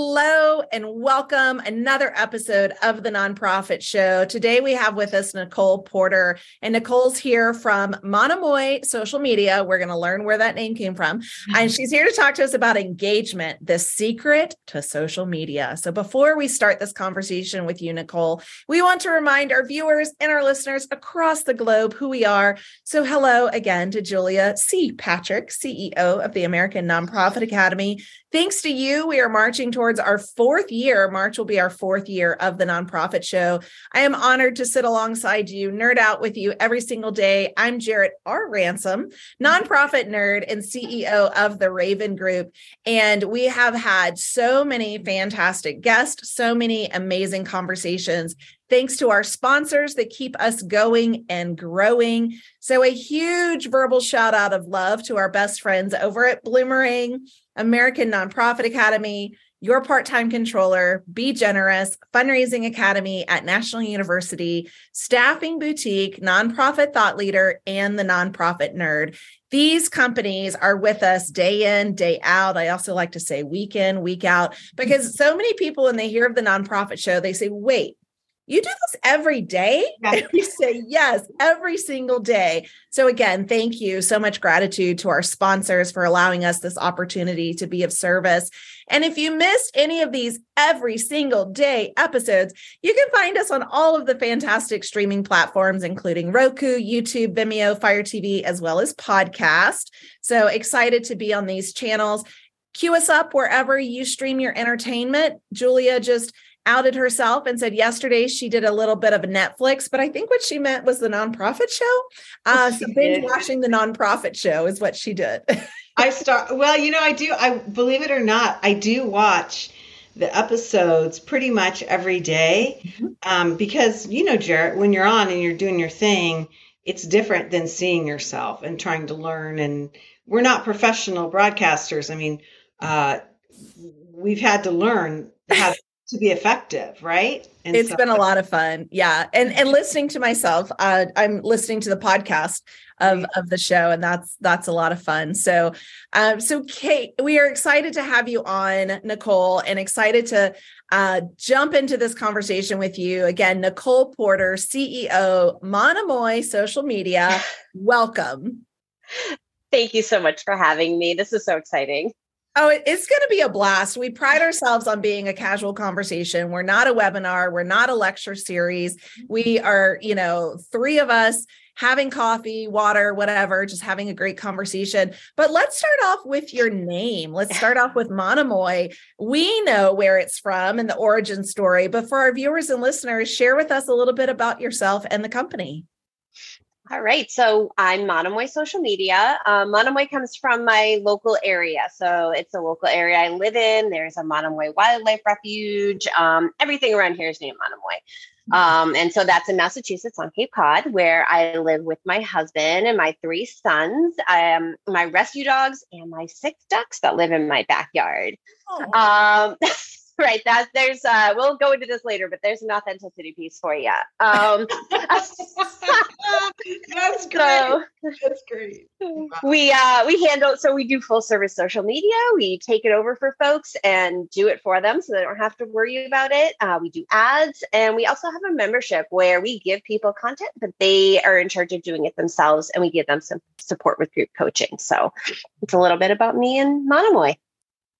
Hello and welcome another episode of the Nonprofit Show. Today we have with us Nicole Porter, and Nicole's here from Monomoy Social Media. We're going to learn where that name came from, mm-hmm. and she's here to talk to us about engagement, the secret to social media. So before we start this conversation with you, Nicole, we want to remind our viewers and our listeners across the globe who we are. So hello again to Julia C. Patrick, CEO of the American Nonprofit Academy. Thanks to you, we are marching towards our fourth year. March will be our fourth year of the nonprofit show. I am honored to sit alongside you, nerd out with you every single day. I'm Jarrett R. Ransom, nonprofit nerd and CEO of the Raven Group. And we have had so many fantastic guests, so many amazing conversations Thanks to our sponsors that keep us going and growing. So, a huge verbal shout out of love to our best friends over at Bloomerang, American Nonprofit Academy, your part time controller, Be Generous, Fundraising Academy at National University, Staffing Boutique, Nonprofit Thought Leader, and the Nonprofit Nerd. These companies are with us day in, day out. I also like to say week in, week out, because so many people, when they hear of the nonprofit show, they say, wait, you do this every day? And we say, yes, every single day. So, again, thank you. So much gratitude to our sponsors for allowing us this opportunity to be of service. And if you missed any of these every single day episodes, you can find us on all of the fantastic streaming platforms, including Roku, YouTube, Vimeo, Fire TV, as well as podcast. So, excited to be on these channels. Cue us up wherever you stream your entertainment. Julia just outed herself and said yesterday she did a little bit of Netflix, but I think what she meant was the nonprofit show. Uh, so binge watching the nonprofit show is what she did. I start well, you know, I do. I believe it or not, I do watch the episodes pretty much every day, mm-hmm. um, because you know, Jarrett, when you're on and you're doing your thing, it's different than seeing yourself and trying to learn. And we're not professional broadcasters. I mean, uh, we've had to learn how to be effective, right? And it's so- been a lot of fun. Yeah. And and listening to myself, uh, I'm listening to the podcast of of the show and that's that's a lot of fun. So um so Kate, we are excited to have you on Nicole and excited to uh, jump into this conversation with you again Nicole Porter, CEO Monomoy Social Media. Welcome. Thank you so much for having me. This is so exciting. Oh, it's going to be a blast. We pride ourselves on being a casual conversation. We're not a webinar, we're not a lecture series. We are, you know, three of us having coffee, water, whatever, just having a great conversation. But let's start off with your name. Let's start off with Monomoy. We know where it's from and the origin story, but for our viewers and listeners, share with us a little bit about yourself and the company. All right. So I'm Monomoy Social Media. Um, Monomoy comes from my local area. So it's a local area I live in. There's a Monomoy Wildlife Refuge. Um, everything around here is named Monomoy. Um, and so that's in Massachusetts on Cape Cod, where I live with my husband and my three sons, um, my rescue dogs, and my six ducks that live in my backyard. Oh. Um, right that there's uh we'll go into this later but there's an authenticity piece for you um that's great. So, that's great. we uh we handle so we do full service social media. We take it over for folks and do it for them so they don't have to worry about it. Uh, we do ads and we also have a membership where we give people content but they are in charge of doing it themselves and we give them some support with group coaching. So it's a little bit about me and monomoy.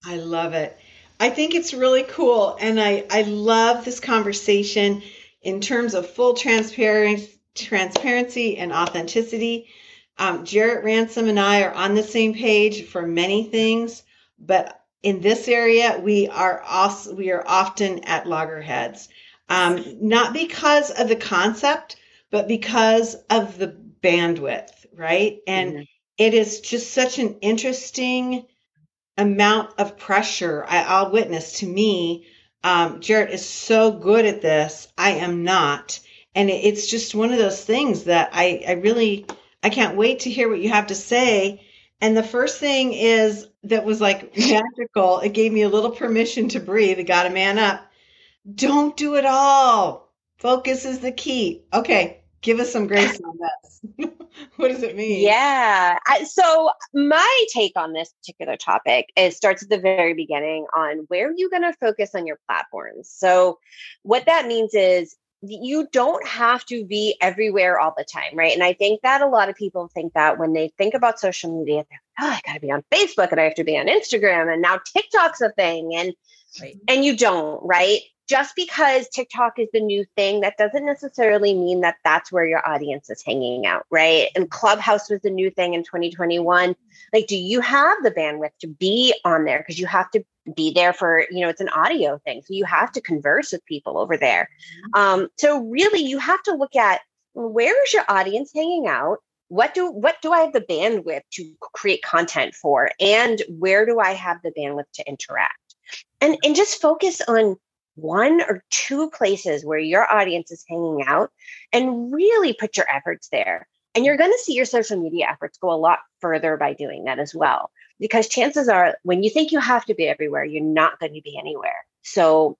I love it I think it's really cool. And I, I love this conversation in terms of full transparency, transparency and authenticity. Um, Jarrett Ransom and I are on the same page for many things, but in this area, we are also, we are often at loggerheads. Um, not because of the concept, but because of the bandwidth, right? And mm-hmm. it is just such an interesting amount of pressure I, will witness to me. Um, Jarrett is so good at this. I am not. And it, it's just one of those things that I, I really, I can't wait to hear what you have to say. And the first thing is that was like magical. It gave me a little permission to breathe. It got a man up. Don't do it all. Focus is the key. Okay. Give us some grace on this. what does it mean? Yeah. so my take on this particular topic is starts at the very beginning on where you're you going to focus on your platforms. So what that means is you don't have to be everywhere all the time, right? And I think that a lot of people think that when they think about social media, they oh, I got to be on Facebook and I have to be on Instagram, and now TikTok's a thing, and right. and you don't, right? Just because TikTok is the new thing, that doesn't necessarily mean that that's where your audience is hanging out, right? And Clubhouse was the new thing in 2021. Like, do you have the bandwidth to be on there? Because you have to be there for you know it's an audio thing so you have to converse with people over there mm-hmm. um, so really you have to look at where is your audience hanging out what do what do i have the bandwidth to create content for and where do i have the bandwidth to interact and and just focus on one or two places where your audience is hanging out and really put your efforts there. And you're going to see your social media efforts go a lot further by doing that as well because chances are when you think you have to be everywhere you're not going to be anywhere. So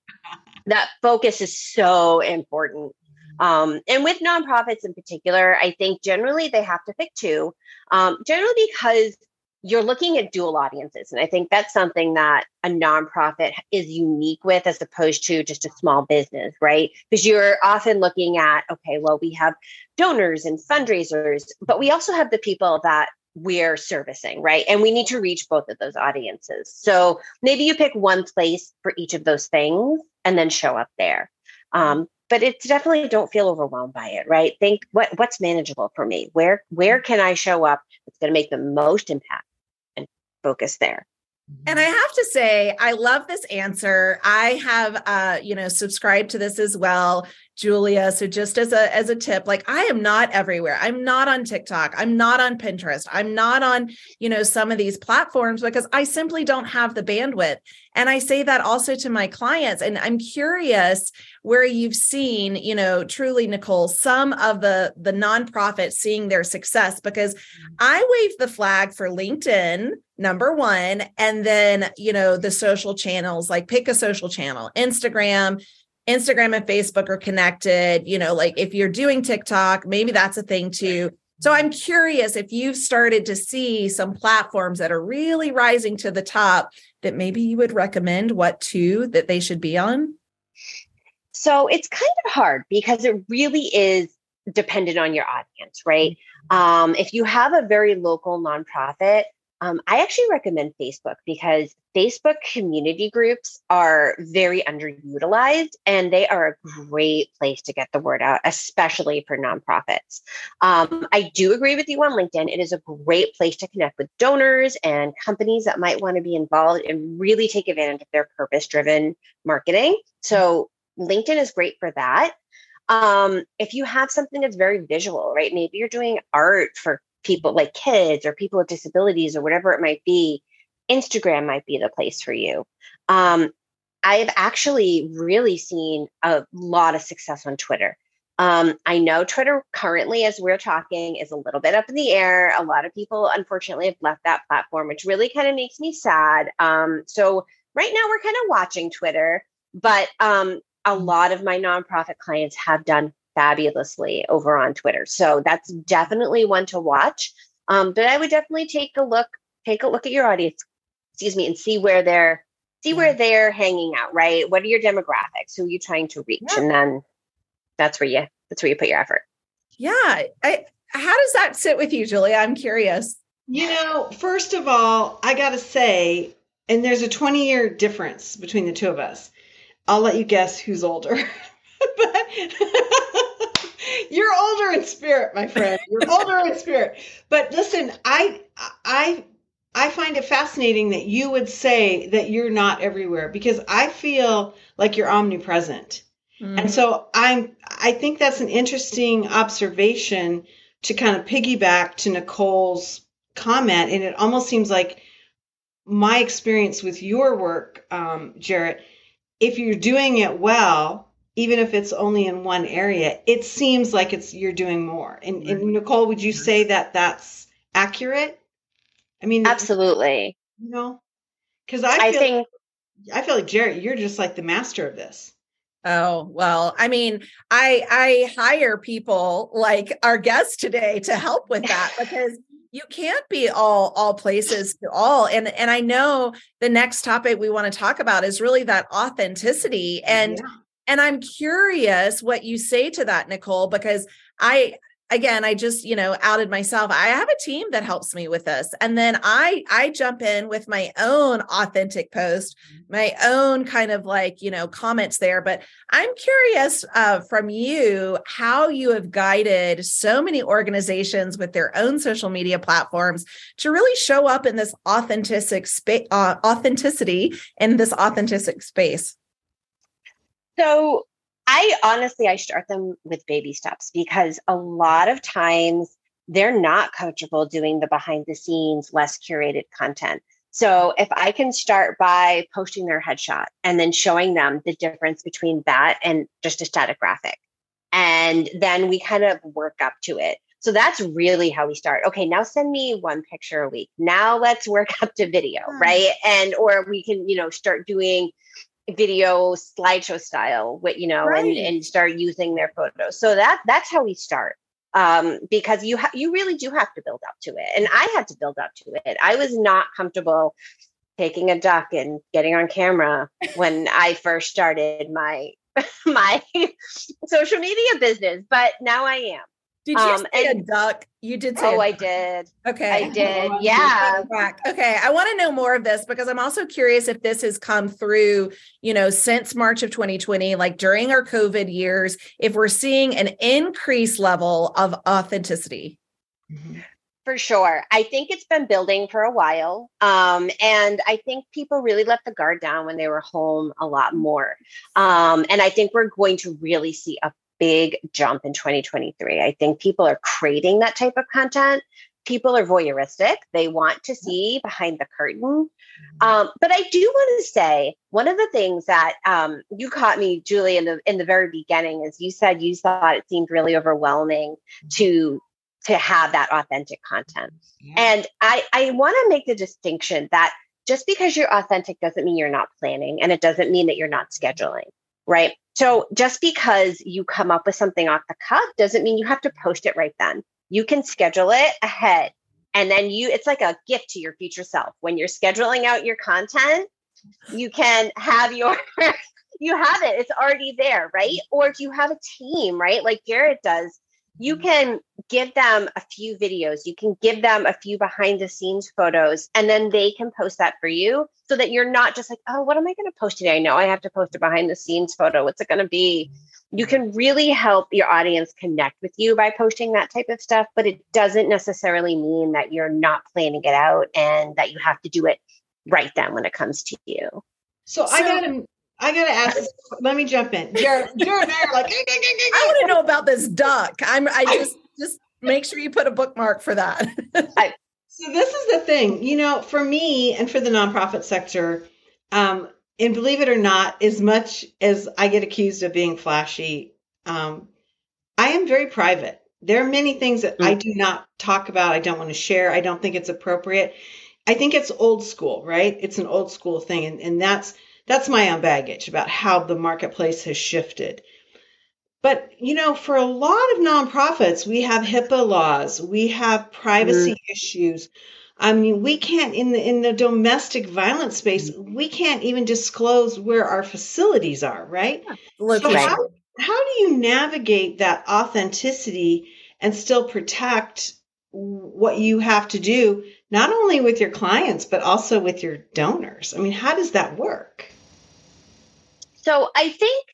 that focus is so important. Um, and with nonprofits in particular i think generally they have to pick two um, generally because you're looking at dual audiences and i think that's something that a nonprofit is unique with as opposed to just a small business right because you're often looking at okay well we have donors and fundraisers but we also have the people that we're servicing, right? And we need to reach both of those audiences. So maybe you pick one place for each of those things and then show up there. Um, but it's definitely don't feel overwhelmed by it, right? Think what what's manageable for me. Where where can I show up that's going to make the most impact focus there. And I have to say, I love this answer. I have, uh, you know, subscribed to this as well. Julia. So just as a as a tip, like I am not everywhere. I'm not on TikTok. I'm not on Pinterest. I'm not on, you know, some of these platforms because I simply don't have the bandwidth. And I say that also to my clients and I'm curious where you've seen, you know, truly Nicole, some of the the nonprofits seeing their success because mm-hmm. I wave the flag for LinkedIn number 1 and then, you know, the social channels like pick a social channel, Instagram, Instagram and Facebook are connected. You know, like if you're doing TikTok, maybe that's a thing too. So I'm curious if you've started to see some platforms that are really rising to the top that maybe you would recommend what two that they should be on. So it's kind of hard because it really is dependent on your audience, right? Mm-hmm. Um, if you have a very local nonprofit, um, I actually recommend Facebook because Facebook community groups are very underutilized and they are a great place to get the word out, especially for nonprofits. Um, I do agree with you on LinkedIn. It is a great place to connect with donors and companies that might want to be involved and really take advantage of their purpose driven marketing. So, LinkedIn is great for that. Um, if you have something that's very visual, right? Maybe you're doing art for people like kids or people with disabilities or whatever it might be, Instagram might be the place for you. Um, I've actually really seen a lot of success on Twitter. Um, I know Twitter currently, as we're talking, is a little bit up in the air. A lot of people, unfortunately, have left that platform, which really kind of makes me sad. Um, so right now, we're kind of watching Twitter, but um, a mm. lot of my nonprofit clients have done fabulously over on Twitter. So that's definitely one to watch. Um, but I would definitely take a look, take a look at your audience, excuse me, and see where they're see where they're hanging out, right? What are your demographics? Who are you trying to reach? Yeah. And then that's where you that's where you put your effort. Yeah. I how does that sit with you, Julia? I'm curious. You know, first of all, I gotta say, and there's a 20 year difference between the two of us. I'll let you guess who's older. but you're older in spirit, my friend. You're older in spirit. But listen, I I I find it fascinating that you would say that you're not everywhere because I feel like you're omnipresent. Mm-hmm. And so I'm I think that's an interesting observation to kind of piggyback to Nicole's comment and it almost seems like my experience with your work um, Jarrett if you're doing it well even if it's only in one area, it seems like it's you're doing more. And, and Nicole, would you say that that's accurate? I mean, absolutely. You know, because I, I feel, think I feel like Jerry, you're just like the master of this. Oh, well, I mean, I I hire people like our guest today to help with that because you can't be all all places to all and and I know the next topic we want to talk about is really that authenticity and yeah. and I'm curious what you say to that Nicole because I again i just you know outed myself. I have a team that helps me with this and then i i jump in with my own authentic post my own kind of like you know comments there but i'm curious uh, from you how you have guided so many organizations with their own social media platforms to really show up in this authentic space uh, authenticity in this authentic space. So I honestly, I start them with baby steps because a lot of times they're not comfortable doing the behind the scenes, less curated content. So if I can start by posting their headshot and then showing them the difference between that and just a static graphic, and then we kind of work up to it. So that's really how we start. Okay, now send me one picture a week. Now let's work up to video, hmm. right? And or we can, you know, start doing video slideshow style what you know right. and, and start using their photos. So that that's how we start um, because you ha- you really do have to build up to it. And i had to build up to it. I was not comfortable taking a duck and getting on camera when i first started my my social media business but now i am did you um, say and, a duck? You did say. Oh, I did. Okay, I did. Yeah. Okay, I want to know more of this because I'm also curious if this has come through. You know, since March of 2020, like during our COVID years, if we're seeing an increased level of authenticity. Mm-hmm. For sure. I think it's been building for a while. Um, and I think people really let the guard down when they were home a lot more. Um, and I think we're going to really see a big jump in 2023. I think people are creating that type of content. People are voyeuristic. They want to see behind the curtain. Mm-hmm. Um, but I do want to say one of the things that um, you caught me, Julie, in the in the very beginning, is you said you thought it seemed really overwhelming mm-hmm. to to have that authentic content. Yeah. And I I want to make the distinction that just because you're authentic doesn't mean you're not planning, and it doesn't mean that you're not scheduling right? So just because you come up with something off the cuff doesn't mean you have to post it right then. You can schedule it ahead. And then you, it's like a gift to your future self. When you're scheduling out your content, you can have your, you have it, it's already there, right? Or if you have a team, right? Like Jarrett does, you can give them a few videos, you can give them a few behind the scenes photos, and then they can post that for you so that you're not just like, oh, what am I going to post today? I know I have to post a behind the scenes photo. What's it going to be? You can really help your audience connect with you by posting that type of stuff, but it doesn't necessarily mean that you're not planning it out and that you have to do it right then when it comes to you. So, so I got to I gotta ask. let me jump in. Jarrett, Jarrett and I are like, I want to know about this duck. I'm. I just just make sure you put a bookmark for that. I, so this is the thing, you know, for me and for the nonprofit sector, um, and believe it or not, as much as I get accused of being flashy, um, I am very private. There are many things that mm. I do not talk about. I don't want to share. I don't think it's appropriate. I think it's old school, right? It's an old school thing, and, and that's that's my own baggage about how the marketplace has shifted. But, you know, for a lot of nonprofits, we have HIPAA laws, we have privacy mm. issues. I mean, we can't in the in the domestic violence space, mm. we can't even disclose where our facilities are, right? So how, how do you navigate that authenticity and still protect what you have to do, not only with your clients, but also with your donors? I mean, how does that work? So I think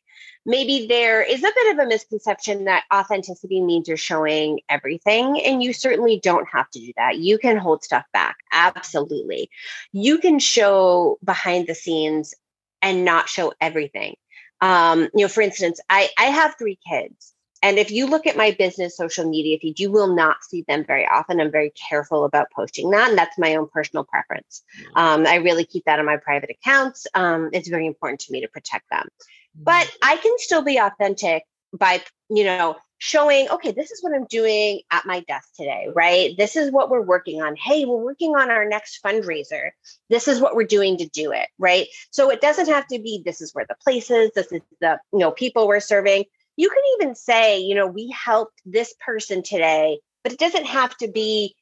maybe there is a bit of a misconception that authenticity means you're showing everything. And you certainly don't have to do that. You can hold stuff back. Absolutely. You can show behind the scenes and not show everything. Um, you know, for instance, I, I have three kids. And if you look at my business social media feed, you will not see them very often. I'm very careful about posting that. And that's my own personal preference. Um, I really keep that on my private accounts. Um, it's very important to me to protect them. But mm. I can still be authentic by, you know, showing, okay, this is what I'm doing at my desk today, right? This is what we're working on. Hey, we're working on our next fundraiser. This is what we're doing to do it, right? So it doesn't have to be this is where the place is, this is the, you know, people we're serving. You can even say, you know, we helped this person today, but it doesn't have to be,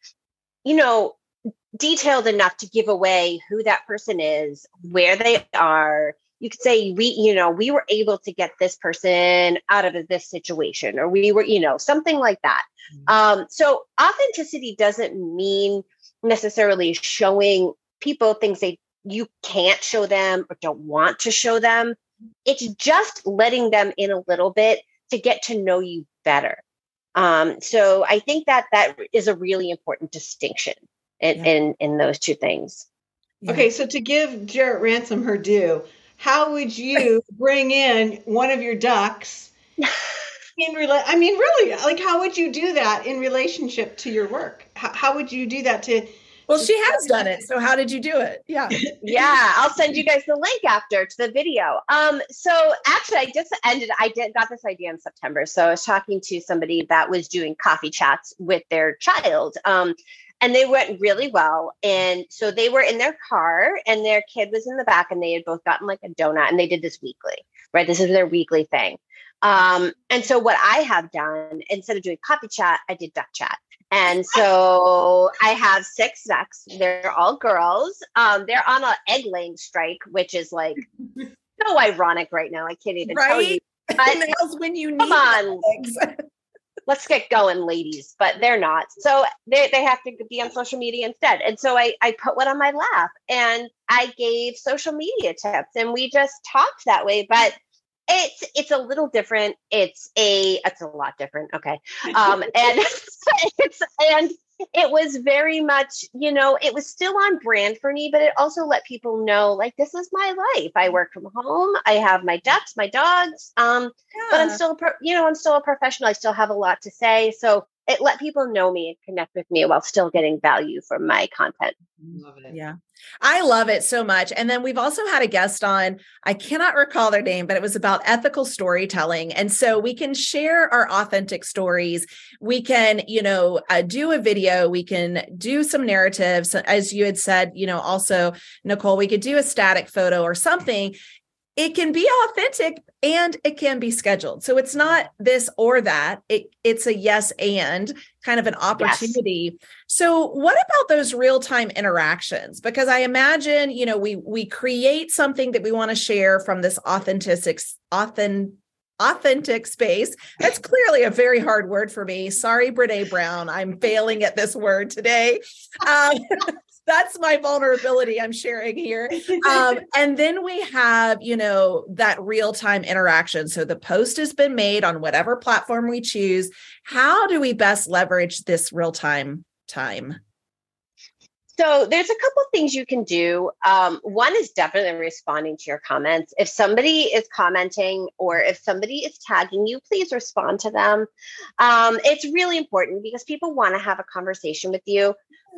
you know, detailed enough to give away who that person is, where they are, you could say we you know we were able to get this person out of this situation or we were you know something like that. Mm-hmm. um, so authenticity doesn't mean necessarily showing people things they you can't show them or don't want to show them it's just letting them in a little bit to get to know you better um, so i think that that is a really important distinction in yeah. in, in those two things Okay, so to give Jarrett Ransom her due, how would you bring in one of your ducks in rela- I mean, really, like how would you do that in relationship to your work? How, how would you do that to? Well, she has done it. So how did you do it? Yeah. yeah, I'll send you guys the link after to the video. Um, so actually I just ended I did got this idea in September. So I was talking to somebody that was doing coffee chats with their child. Um, and they went really well. And so they were in their car, and their kid was in the back, and they had both gotten like a donut, and they did this weekly, right? This is their weekly thing. Um, and so what I have done instead of doing coffee chat, I did duck chat. And so I have six ducks. They're all girls. Um, they're on an egg laying strike, which is like so ironic right now. I can't even right? tell you. But when you need come on, let's get going, ladies. But they're not. So they, they have to be on social media instead. And so I, I put one on my lap and I gave social media tips and we just talked that way. But it's it's a little different. It's a it's a lot different. Okay. Um and it's and it was very much, you know, it was still on brand for me, but it also let people know like this is my life. I work from home. I have my ducks, my dogs. Um, yeah. but I'm still, a pro- you know, I'm still a professional. I still have a lot to say. So it let people know me and connect with me while still getting value from my content. Love it. Yeah. I love it so much. And then we've also had a guest on, I cannot recall their name, but it was about ethical storytelling. And so we can share our authentic stories. We can, you know, uh, do a video, we can do some narratives. As you had said, you know, also, Nicole, we could do a static photo or something it can be authentic and it can be scheduled. So it's not this or that. It it's a yes and kind of an opportunity. Yes. So what about those real-time interactions? Because I imagine, you know, we we create something that we want to share from this authentic authentic authentic space. That's clearly a very hard word for me. Sorry, Brene Brown. I'm failing at this word today. Um, that's my vulnerability I'm sharing here. Um, and then we have, you know, that real time interaction. So the post has been made on whatever platform we choose. How do we best leverage this real time time? So there's a couple things you can do. Um, one is definitely responding to your comments. If somebody is commenting or if somebody is tagging you, please respond to them. Um, it's really important because people want to have a conversation with you,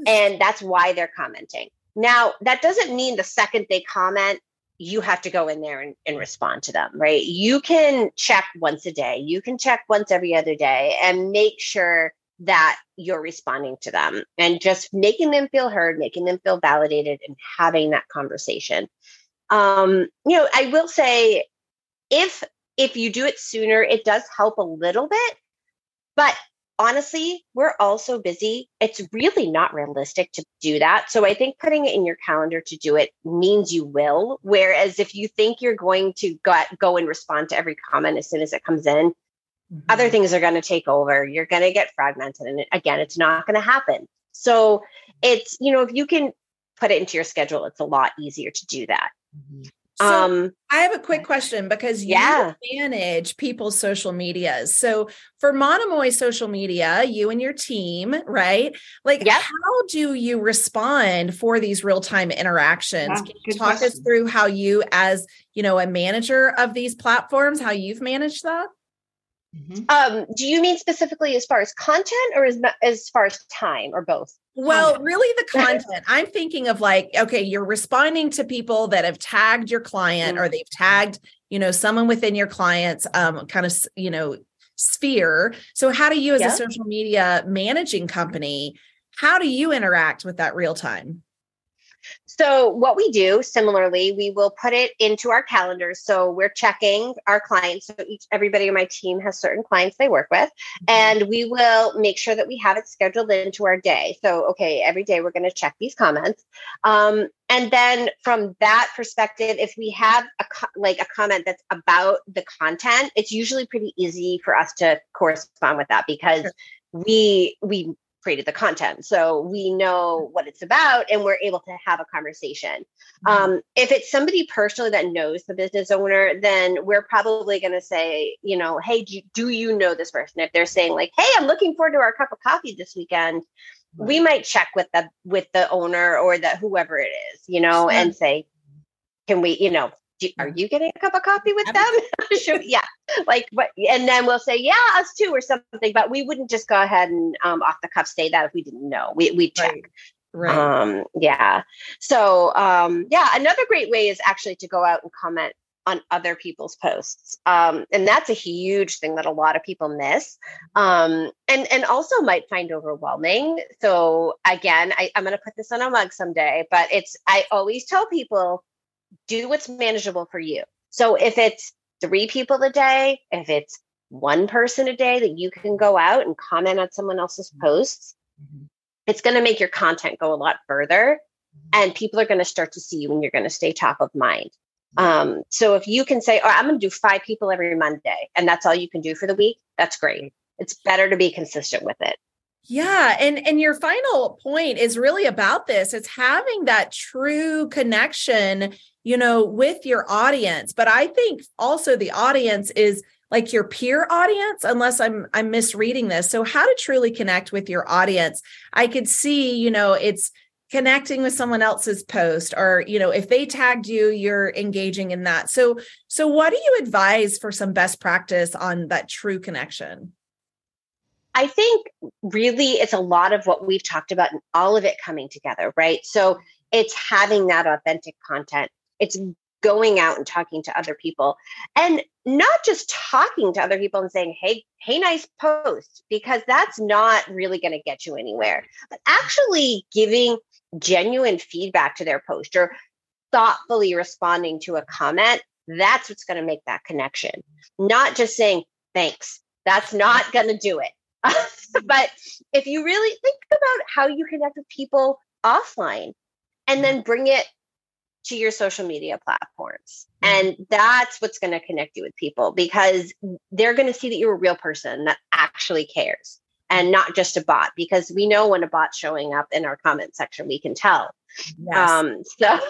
and that's why they're commenting. Now, that doesn't mean the second they comment, you have to go in there and, and respond to them, right? You can check once a day, you can check once every other day, and make sure that you're responding to them and just making them feel heard, making them feel validated, and having that conversation. Um, you know, I will say if if you do it sooner, it does help a little bit. But honestly, we're all so busy. It's really not realistic to do that. So I think putting it in your calendar to do it means you will. Whereas if you think you're going to go, go and respond to every comment as soon as it comes in, mm-hmm. other things are going to take over. You're going to get fragmented. And again, it's not going to happen. So it's, you know, if you can put it into your schedule, it's a lot easier to do that. Mm-hmm. So um, I have a quick question because you yeah. manage people's social medias. So for Monomoy social media, you and your team, right? Like, yep. how do you respond for these real time interactions? Yeah, Can you talk question. us through how you, as you know, a manager of these platforms, how you've managed that? Mm-hmm. Um, do you mean specifically as far as content or as, as far as time or both? Well, really the content. I'm thinking of like, okay, you're responding to people that have tagged your client mm-hmm. or they've tagged, you know, someone within your clients, um, kind of, you know, sphere. So how do you as Yeah. a social media managing company, how do you interact with that real time? So, what we do similarly, we will put it into our calendars. So, we're checking our clients. So, each everybody on my team has certain clients they work with, and we will make sure that we have it scheduled into our day. So, okay, every day we're going to check these comments. Um, and then from that perspective, if we have a co- like a comment that's about the content, it's usually pretty easy for us to correspond with that because Sure. we we created the content. So we know what it's about and we're able to have a conversation. Um, if it's somebody personally that knows the business owner, then we're probably going to say, you know, hey, do you, do you know this person? If they're saying like, hey, I'm looking forward to our cup of coffee this weekend, we might check with the with the owner or the whoever it is, you know, and say, can we, you know, do, are you getting a cup of coffee with them? Should, yeah, like what? And then we'll say, yeah, us too, or something. But we wouldn't just go ahead and um, off the cuff say that if we didn't know. We we check. Right. Right. Um, yeah. So um, yeah, another great way is actually to go out and comment on other people's posts. Um, and that's a huge thing that a lot of people miss. Um, and and also might find overwhelming. So again, I, I'm gonna put this on a mug someday, but it's I always tell people do what's manageable for you. So if it's three people a day, if it's one person a day that you can go out and comment on someone else's posts, Mhm. it's going to make your content go a lot further and people are going to start to see you and you're going to stay top of mind. Um, so if you can say oh, i'm going to do five people every monday and that's all you can do for the week that's great. It's better to be consistent with it. Yeah, and and your final point is really about this. It's having that true connection, you know, with your audience. But I think also the audience is like your peer audience unless I'm I'm misreading this. So how to truly connect with your audience. I could see, you know, it's connecting with someone else's post or you know if they tagged you you're engaging in that so so what do you advise for some best practice on that true connection I think really it's a lot of what we've talked about and all of it coming together, right? So it's having that authentic content. It's going out and talking to other people and not just talking to other people and saying, hey, hey, nice post, because that's not really going to get you anywhere, but actually giving genuine feedback to their post or thoughtfully responding to a comment. That's what's going to make that connection, not just saying thanks. That's not going to do it. but if you really think about how you connect with people offline and mm-hmm. then bring it to your social media platforms and that's what's going to connect you with people because they're going to see that you're a real person that actually cares and not just a bot because we know when a bot's showing up in our comment section we can tell yes. um so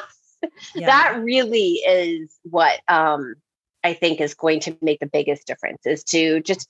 Yeah. that really is what um i think is going to make the biggest difference is to just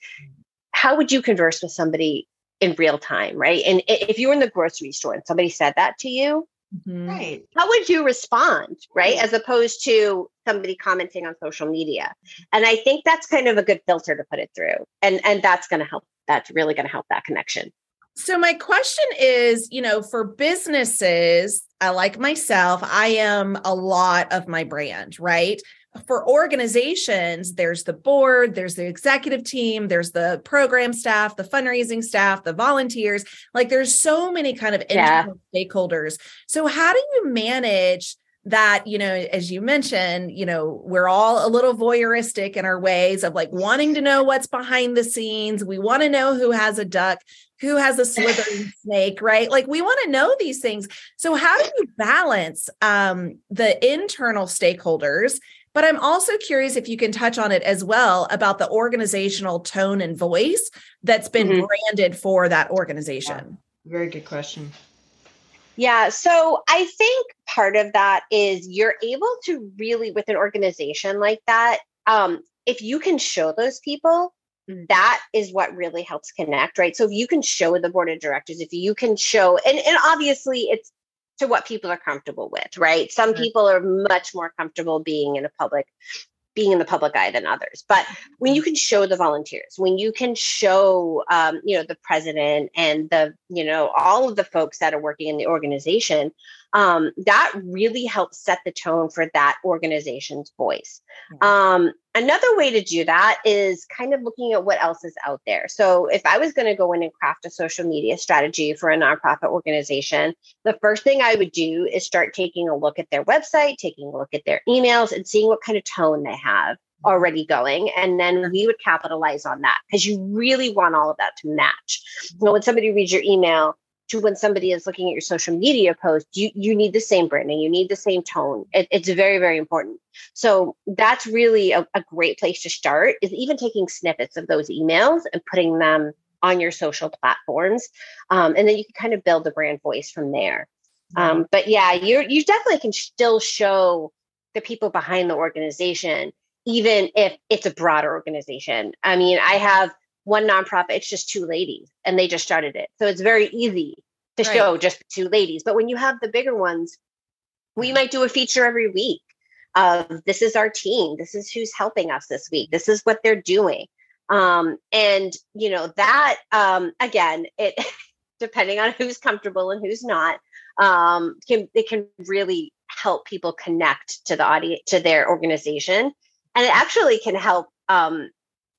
how would you converse with somebody in real time right and if you were in the grocery store and somebody said that to you Mhm. Right. how would you respond right Right. as opposed to somebody commenting on social media and i think that's kind of a good filter to put it through and and that's going to help that's really going to help that connection So my question is, you know, for businesses, I like myself, I am a lot of my brand, right? For organizations, there's the board, there's the executive team, there's the program staff, the fundraising staff, the volunteers. Like there's so many kind of Yeah. internal stakeholders. So how do you manage that, you know, as you mentioned, you know, we're all a little voyeuristic in our ways of like wanting to know what's behind the scenes. We want to know who has a duck who has a slithering snake right like we want to know these things so how do you balance um, the internal stakeholders but i'm also curious if you can touch on it as well about the organizational tone and voice that's been Mhm. branded for that organization Very good question. Yeah. So I think part of that is you're able to really, with an organization like that, um, if you can show those people, that is what really helps connect, right? So if you can show the board of directors, if you can show, and, and obviously it's to what people are comfortable with, right? Some people are much more comfortable being in a public being in the public eye than others. But when you can show the volunteers when you can show um, you know the president and the you know all of the folks that are working in the organization um, that really helps set the tone for that organization's voice. Um, another way to do that is kind of looking at what else is out there. So, if I was going to go in and craft a social media strategy for a nonprofit organization, the first thing I would do is start taking a look at their website, taking a look at their emails, and seeing what kind of tone they have already going. And then we would capitalize on that because you really want all of that to match. You know, when somebody reads your email, to when somebody is looking at your social media post, you you need the same branding, you need the same tone. It, it's very very important. So that's really a, a great place to start. Is even taking snippets of those emails and putting them on your social platforms, um, and then you can kind of build the brand voice from there. Mm-hmm. Um, but yeah, you you definitely can still show the people behind the organization, even if it's a broader organization. I mean, I have one nonprofit, it's just two ladies and they just started it. So it's very easy to right. show just two ladies. But when you have the bigger ones, we might do a feature every week of this is our team, this is who's helping us this week, this is what they're doing. Um, and you know, that um again, it depending on who's comfortable and who's not, um, can it can really help people connect to the audience to their organization. And it actually can help um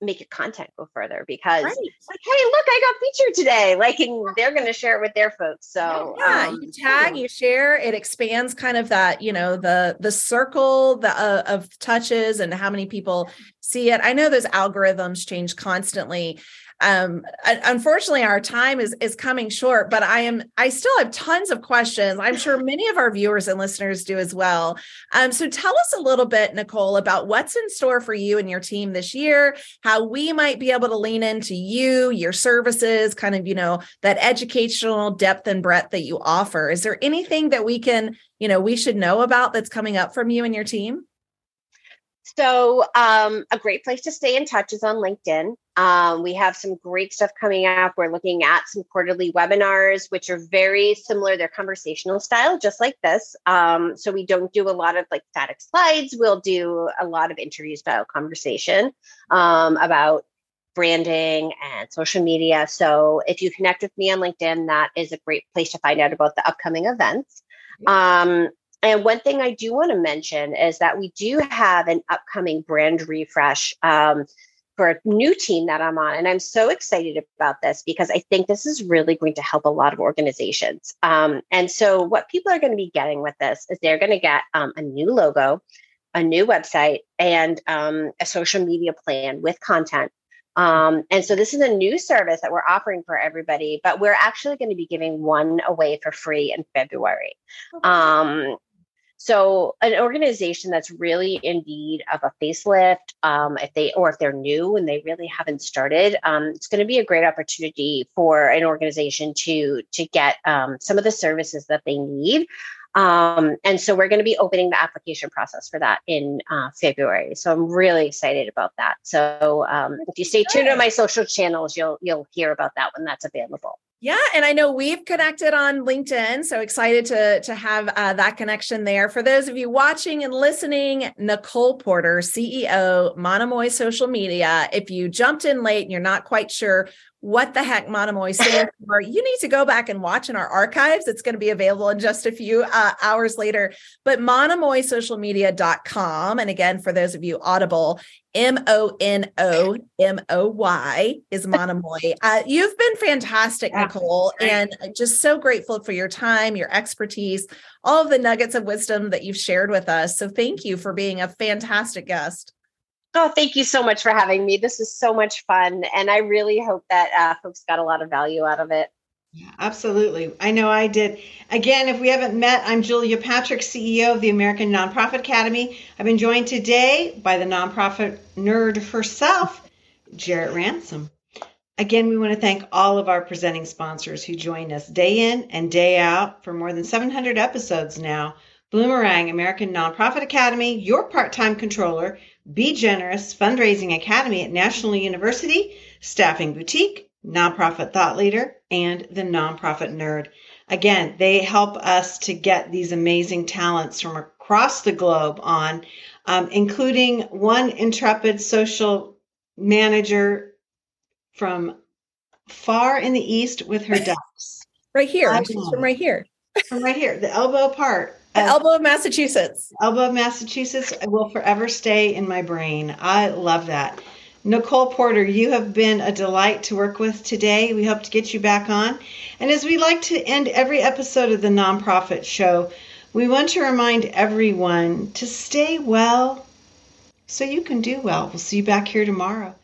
make your content go further because right. like hey look i got featured today. Like and they're going to share it with their folks so yeah um, you tag you share it expands kind of that you know the the circle the, uh, of touches and how many people see it. I know those algorithms change constantly um unfortunately our time is is coming short but i am i still have tons of questions. I'm sure many of our viewers and listeners do as well. Um so tell us a little bit nicole about what's in store for you and your team this year how we might be able to lean into you your services kind of you know that educational depth and breadth that you offer. Is there anything that we can you know we should know about that's coming up from you and your team so, um, a great place to stay in touch is on LinkedIn. Um, we have some great stuff coming up. We're looking at some quarterly webinars, which are very similar. They're conversational style, just like this. Um, so, we don't do a lot of like static slides. We'll do a lot of interview style conversation um, about branding and social media. So, if you connect with me on LinkedIn, that is a great place to find out about the upcoming events. Um, and one thing I do want to mention is that we do have an upcoming brand refresh um, for a new team that I'm on. And I'm so excited about this because I think this is really going to help a lot of organizations. Um, and so, what people are going to be getting with this is they're going to get um, a new logo, a new website, and um, a social media plan with content. Um, and so this is a new service that we're offering for everybody, but we're actually going to be giving one away for free in February. Um, so an organization that's really in need of a facelift, um, if they or if they're new and they really haven't started, um, it's going to be a great opportunity for an organization to to get um, some of the services that they need. Um, and so we're going to be opening the application process for that in uh, February. So I'm really excited about that. So um, if you stay tuned on my social channels, you'll you'll hear about that when that's available. Yeah, and I know we've connected on LinkedIn, so excited to to have uh, that connection there. For those of you watching and listening, Nicole Porter, CEO, Monomoy Social Media. If you jumped in late and you're not quite sure what the heck Monomoy stands for, you need to go back and watch in our archives. It's going to be available in just a few uh, hours later. But monomoysocialmedia.com. And again, for those of you audible, M O N O M O Y is Monomoy. Uh, you've been fantastic, Nicole, and just so grateful for your time, your expertise, all of the nuggets of wisdom that you've shared with us. So thank you for being a fantastic guest. Oh, thank you so much for having me. This is so much fun. And I really hope that uh, folks got a lot of value out of it. Yeah, absolutely. I know I did. Again, if we haven't met, I'm Julia Patrick, CEO of the American Nonprofit Academy. I've been joined today by the nonprofit nerd herself, Jarrett Ransom. Again, we want to thank all of our presenting sponsors who join us day in and day out for more than 700 episodes now. Bloomerang, American Nonprofit Academy, your part time controller, be Generous Fundraising Academy at National University, Staffing Boutique, Nonprofit Thought Leader, and the Nonprofit Nerd. Again, they help us to get these amazing talents from across the globe on, um, including one intrepid social manager from far in the east with her ducks. right here. She's from right here. from right here, the elbow part. The uh, elbow of Massachusetts. Elbow of Massachusetts will forever stay in my brain. I love that. Nicole Porter, you have been a delight to work with today. We hope to get you back on. And as we like to end every episode of the Nonprofit Show, we want to remind everyone to stay well so you can do well. We'll see you back here tomorrow.